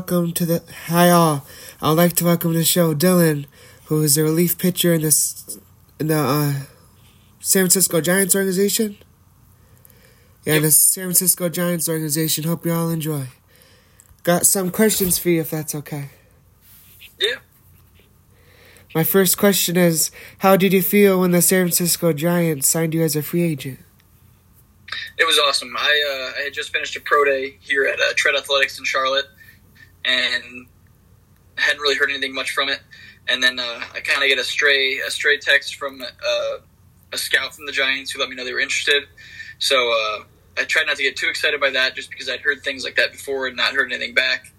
welcome to the hi all. I'd like to welcome to the show Dylan, who is a relief pitcher in the in the uh, San Francisco Giants organization. Yeah, the San Francisco Giants organization. Hope you all enjoy. Got some questions for you, if that's okay. Yeah. My first question is How did you feel when the San Francisco Giants signed you as a free agent? It was awesome. I, uh, I had just finished a pro day here at uh, Tread Athletics in Charlotte and hadn't really heard anything much from it. And then uh, I kind of get a stray a stray text from uh, a scout from the Giants who let me know they were interested. So uh, I tried not to get too excited by that just because I'd heard things like that before and not heard anything back.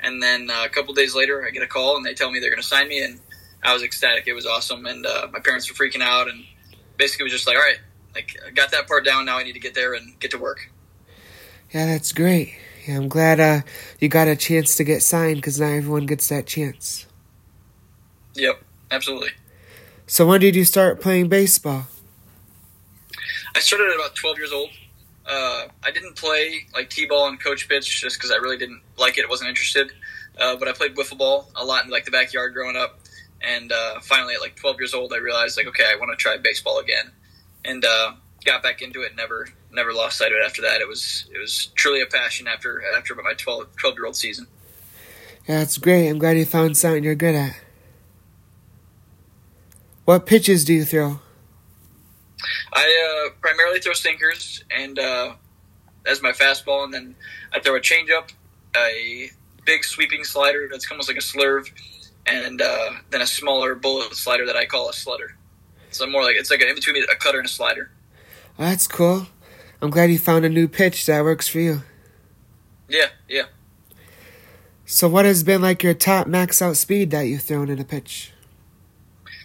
And then uh, a couple days later, I get a call and they tell me they're going to sign me. And I was ecstatic. It was awesome, and uh, my parents were freaking out, and basically was just like, all right, like I got that part down. Now I need to get there and get to work. Yeah, that's great. Yeah, I'm glad uh, you got a chance to get signed because not everyone gets that chance. Yep, absolutely. So when did you start playing baseball? I started at about 12 years old. Uh, I didn't play like t-ball and coach pitch just because I really didn't like it. wasn't interested. Uh, but I played wiffle ball a lot in like the backyard growing up. And uh, finally, at like 12 years old, I realized like, okay, I want to try baseball again, and uh, got back into it. Never, never lost sight of it after that. It was, it was truly a passion after after my 12, 12 year old season. Yeah, that's great. I'm glad you found something you're good at. What pitches do you throw? I uh, primarily throw sinkers and uh, as my fastball, and then I throw a changeup, a big sweeping slider that's almost like a slurve, and uh, then a smaller bullet slider that I call a slutter. So more like it's like an in between a cutter and a slider. That's cool. I'm glad you found a new pitch that works for you. Yeah, yeah. So, what has been like your top max out speed that you've thrown in a pitch?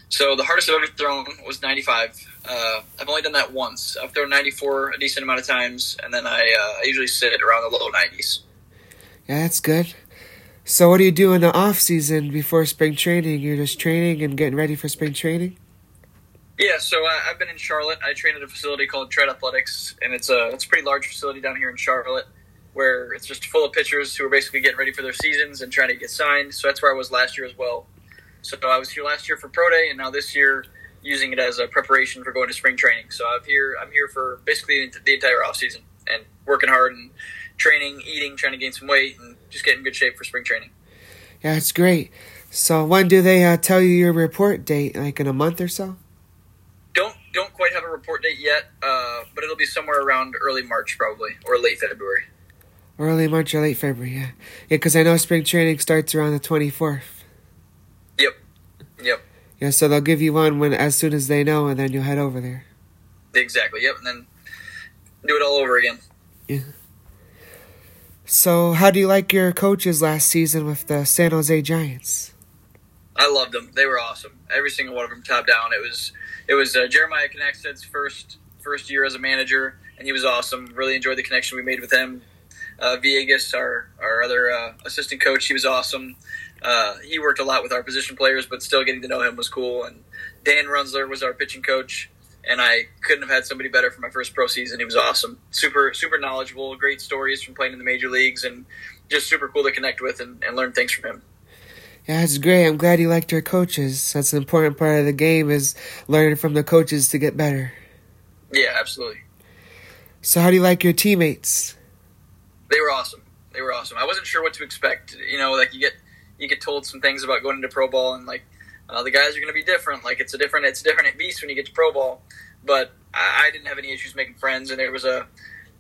So, the hardest I've ever thrown was 95. Uh, I've only done that once. I've thrown 94 a decent amount of times, and then I, uh, I usually sit at around the low 90s. Yeah, that's good. So what do you do in the off season before spring training? You're just training and getting ready for spring training. Yeah, so uh, I've been in Charlotte. I train at a facility called Tread Athletics, and it's a it's a pretty large facility down here in Charlotte, where it's just full of pitchers who are basically getting ready for their seasons and trying to get signed. So that's where I was last year as well. So I was here last year for pro day, and now this year using it as a preparation for going to spring training. So I'm here I'm here for basically the entire off season and working hard and training, eating, trying to gain some weight, and just get in good shape for spring training. Yeah, it's great. So when do they uh, tell you your report date? Like in a month or so? Don't don't quite have a report date yet, uh, but it'll be somewhere around early March probably or late February. Early March or late February, yeah, yeah. Because I know spring training starts around the twenty fourth. Yep. Yep. Yeah, so they'll give you one when as soon as they know, and then you'll head over there. Exactly. Yep, and then do it all over again. Yeah. So, how do you like your coaches last season with the San Jose Giants? I loved them. They were awesome. Every single one of them, top down. It was it was uh, Jeremiah Knackstedt's first first year as a manager, and he was awesome. Really enjoyed the connection we made with him. Uh, Villegas, our our other uh, assistant coach, he was awesome. Uh, he worked a lot with our position players, but still getting to know him was cool. And Dan Runzler was our pitching coach and I couldn't have had somebody better for my first pro season. He was awesome, super super knowledgeable, great stories from playing in the major leagues, and just super cool to connect with and, and learn things from him. Yeah, it's great. I'm glad you liked your coaches. That's an important part of the game is learning from the coaches to get better. Yeah, absolutely. So, how do you like your teammates? They were awesome. They were awesome. I wasn't sure what to expect. You know, like you get you get told some things about going into pro ball, and like uh, the guys are going to be different. Like it's a different, it's a different beast when you get to pro ball. But I, I, didn't have any issues making friends, and there was a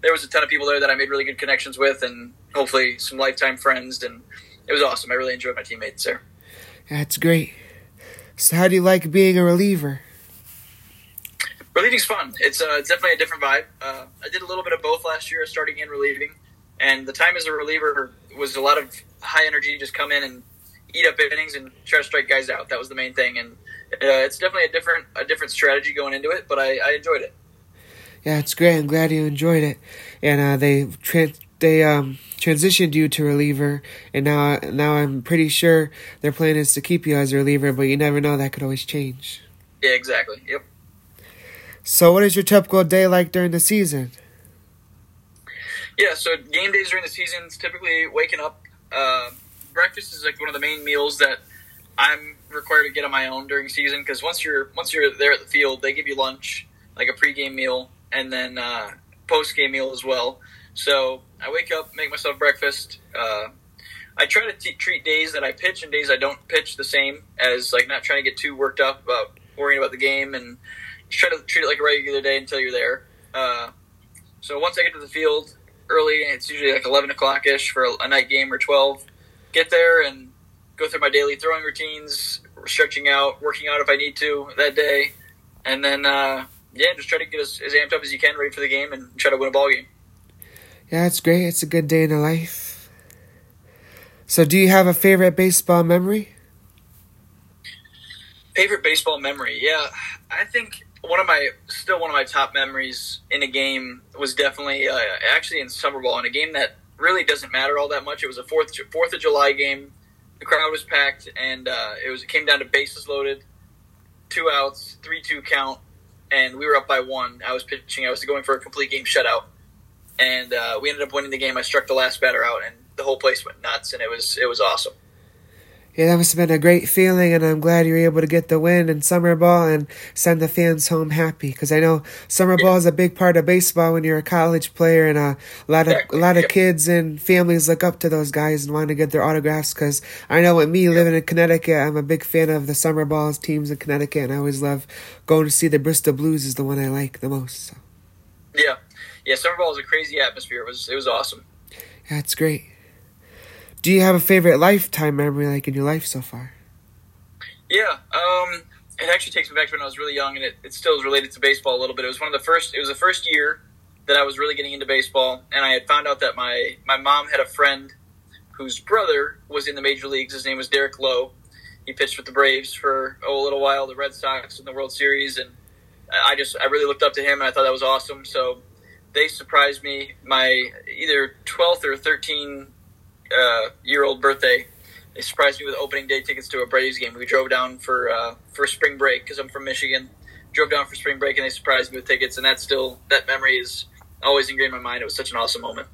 there was a ton of people there that I made really good connections with, and hopefully some lifetime friends. And it was awesome. I really enjoyed my teammates there. That's great. So, how do you like being a reliever? Relieving's fun. It's uh, it's definitely a different vibe. Uh, I did a little bit of both last year, starting and relieving. And the time as a reliever was a lot of high energy, just come in and eat up innings and try to strike guys out. That was the main thing, and uh, it's definitely a different a different strategy going into it. But I, I enjoyed it. Yeah, it's great. I'm glad you enjoyed it. And uh, they tra- they um, transitioned you to reliever, and now now I'm pretty sure their plan is to keep you as a reliever. But you never know; that could always change. Yeah, exactly. Yep. So, what is your typical day like during the season? Yeah, so game days during the season is typically waking up. Uh, breakfast is like one of the main meals that I'm required to get on my own during season because once you're once you're there at the field, they give you lunch, like a pregame meal, and then uh, postgame meal as well. So I wake up, make myself breakfast. Uh, I try to t- treat days that I pitch and days I don't pitch the same as like not trying to get too worked up about worrying about the game and just try to treat it like a regular day until you're there. Uh, so once I get to the field early, it's usually like 11 o'clock ish for a, a night game or 12. Get there and go through my daily throwing routines, stretching out, working out if I need to that day, and then uh, yeah, just try to get as, as amped up as you can, ready for the game, and try to win a ball game. Yeah, it's great. It's a good day in the life. So, do you have a favorite baseball memory? Favorite baseball memory? Yeah, I think one of my still one of my top memories in a game was definitely uh, actually in summer ball in a game that really doesn't matter all that much. It was a fourth Fourth of July game. The crowd was packed, and uh, it was it came down to bases loaded, two outs, three two count, and we were up by one. I was pitching. I was going for a complete game shutout, and uh, we ended up winning the game. I struck the last batter out, and the whole place went nuts, and it was it was awesome. Yeah, that must have been a great feeling, and I'm glad you were able to get the win in summer ball and send the fans home happy. Because I know summer ball is a big part of baseball when you're a college player, and a lot of a lot of kids and families look up to those guys and want to get their autographs. Because I know with me living in Connecticut, I'm a big fan of the summer ball teams in Connecticut, and I always love going to see the Bristol Blues is the one I like the most. So. Yeah, yeah, summer ball is a crazy atmosphere. It was it was awesome. Yeah, it's great. Do you have a favorite lifetime memory like in your life so far? Yeah, um, it actually takes me back to when I was really young, and it, it still is related to baseball a little bit. It was one of the first. It was the first year that I was really getting into baseball, and I had found out that my my mom had a friend whose brother was in the major leagues. His name was Derek Lowe. He pitched with the Braves for oh, a little while, the Red Sox in the World Series, and I just I really looked up to him, and I thought that was awesome. So they surprised me my either 12th or 13 uh, year old birthday, they surprised me with opening day tickets to a Braves game. We drove down for uh, for spring break because I'm from Michigan. Drove down for spring break and they surprised me with tickets, and that still that memory is always ingrained in my mind. It was such an awesome moment.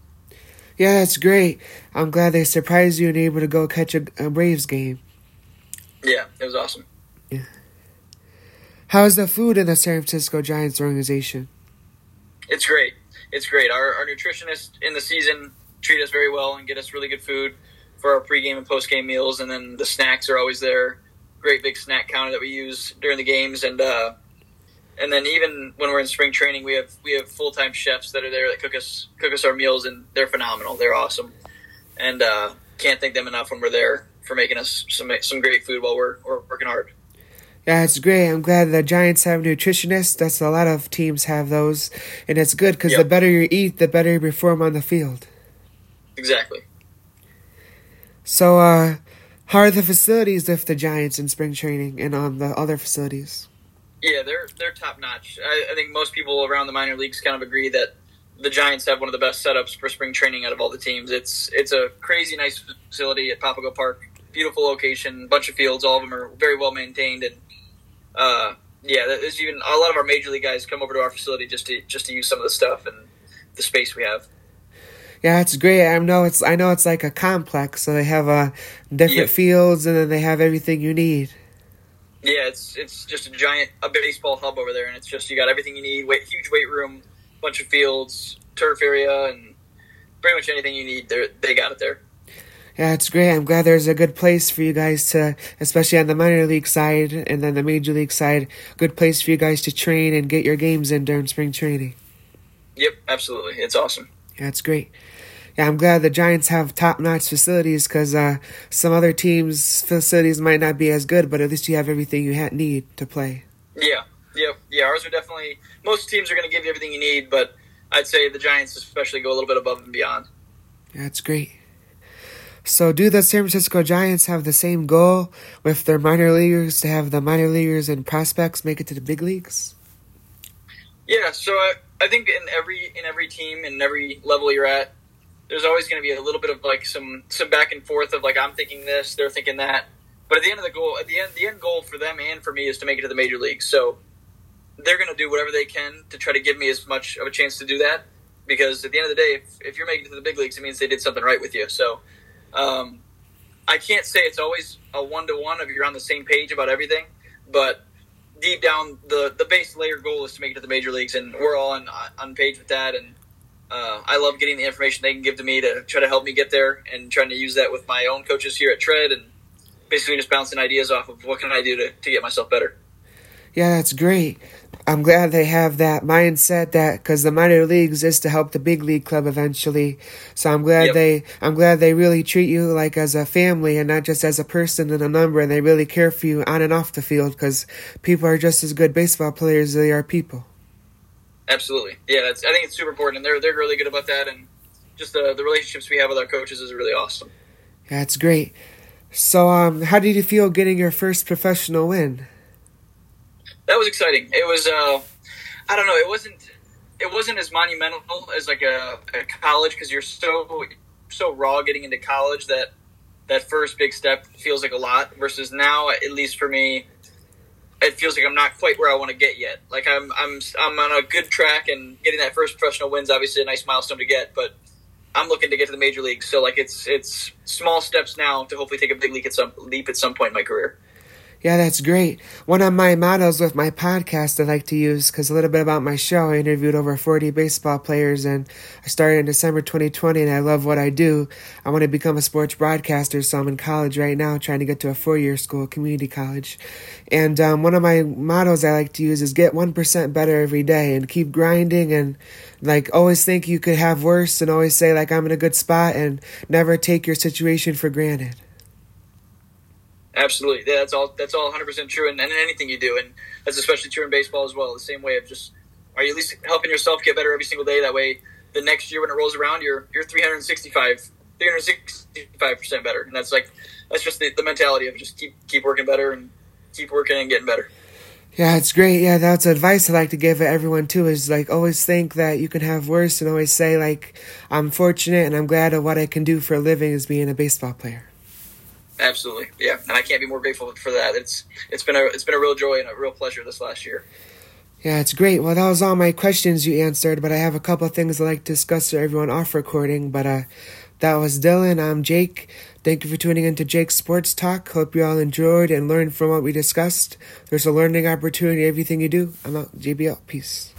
Yeah, that's great. I'm glad they surprised you and able to go catch a, a Braves game. Yeah, it was awesome. Yeah. How's the food in the San Francisco Giants organization? It's great. It's great. Our, our nutritionist in the season treat us very well and get us really good food for our pregame and postgame meals, and then the snacks are always there. Great big snack counter that we use during the games, and uh, and then even when we're in spring training, we have we have full time chefs that are there that cook us cook us our meals, and they're phenomenal. They're awesome, and uh, can't thank them enough when we're there for making us some some great food while we're, we're working hard. Yeah, it's great. I'm glad the Giants have nutritionists. That's a lot of teams have those, and it's good because yep. the better you eat, the better you perform on the field. Exactly. So, uh, how are the facilities with the Giants in spring training and on the other facilities? Yeah, they're they're top notch. I, I, think most people around the minor leagues kind of agree that the Giants have one of the best setups for spring training out of all the teams. It's it's a crazy nice facility at Papago Park, beautiful location, bunch of fields. All of them are very well maintained, and uh, yeah, there's even a lot of our major league guys come over to our facility just to just to use some of the stuff and the space we have. Yeah, it's great. I know it's I know it's like a complex, so they have uh, different yep. fields, and then they have everything you need. Yeah, it's it's just a giant a baseball hub over there, and it's just you got everything you need. Weight, huge weight room, bunch of fields, turf area, and pretty much anything you need. They they got it there. Yeah, it's great. I'm glad there's a good place for you guys to, especially on the minor league side and then the major league side, good place for you guys to train and get your games in during spring training. Yep, absolutely. It's awesome. Yeah, it's great yeah, I'm glad the Giants have top notch facilities because uh, some other teams' facilities might not be as good, but at least you have everything you ha- need to play. Yeah, yeah, yeah. Ours are definitely. Most teams are going to give you everything you need, but I'd say the Giants especially go a little bit above and beyond. Yeah, that's great. So, do the San Francisco Giants have the same goal with their minor leaguers to have the minor leaguers and prospects make it to the big leagues? Yeah, so I, I think in every in every team and every level you're at, there's always going to be a little bit of like some some back and forth of like I'm thinking this, they're thinking that. But at the end of the goal, at the end, the end goal for them and for me is to make it to the major leagues. So they're going to do whatever they can to try to give me as much of a chance to do that. Because at the end of the day, if, if you're making it to the big leagues, it means they did something right with you. So um, I can't say it's always a one to one if you're on the same page about everything, but deep down, the the base layer goal is to make it to the major leagues, and we're all on on page with that. And uh, I love getting the information they can give to me to try to help me get there, and trying to use that with my own coaches here at Tread, and basically just bouncing ideas off of what can I do to, to get myself better. Yeah, that's great. I'm glad they have that mindset that because the minor leagues is to help the big league club eventually. So I'm glad yep. they I'm glad they really treat you like as a family and not just as a person and a number. And they really care for you on and off the field because people are just as good baseball players as they are people. Absolutely, yeah. That's I think it's super important, and they're they're really good about that. And just the the relationships we have with our coaches is really awesome. Yeah, that's great. So, um, how did you feel getting your first professional win? That was exciting. It was, uh, I don't know, it wasn't, it wasn't as monumental as like a, a college because you're so so raw getting into college that that first big step feels like a lot. Versus now, at least for me, it feels like I'm not quite where I want to get yet. Like I'm I'm I'm on a good track and getting that first professional wins obviously a nice milestone to get, but I'm looking to get to the major leagues. So like it's it's small steps now to hopefully take a big leap at some leap at some point in my career. Yeah, that's great. One of my mottos with my podcast I like to use, because a little bit about my show, I interviewed over 40 baseball players and I started in December 2020 and I love what I do. I want to become a sports broadcaster, so I'm in college right now trying to get to a four year school, community college. And um, one of my mottos I like to use is get 1% better every day and keep grinding and like always think you could have worse and always say like I'm in a good spot and never take your situation for granted. Absolutely, yeah, that's all. That's all 100 percent true, and, and anything you do, and that's especially true in baseball as well. The same way of just are you at least helping yourself get better every single day? That way, the next year when it rolls around, you're you're 365 365 percent better, and that's like that's just the, the mentality of just keep keep working better and keep working and getting better. Yeah, it's great. Yeah, that's advice I like to give everyone too. Is like always think that you can have worse, and always say like I'm fortunate and I'm glad of what I can do for a living is being a baseball player. Absolutely, yeah, and I can't be more grateful for that. It's it's been a it's been a real joy and a real pleasure this last year. Yeah, it's great. Well, that was all my questions you answered, but I have a couple of things I'd like to discuss with everyone off recording. But uh, that was Dylan. I'm Jake. Thank you for tuning in to Jake's Sports Talk. Hope you all enjoyed and learned from what we discussed. There's a learning opportunity everything you do. I'm out. JBL. Peace.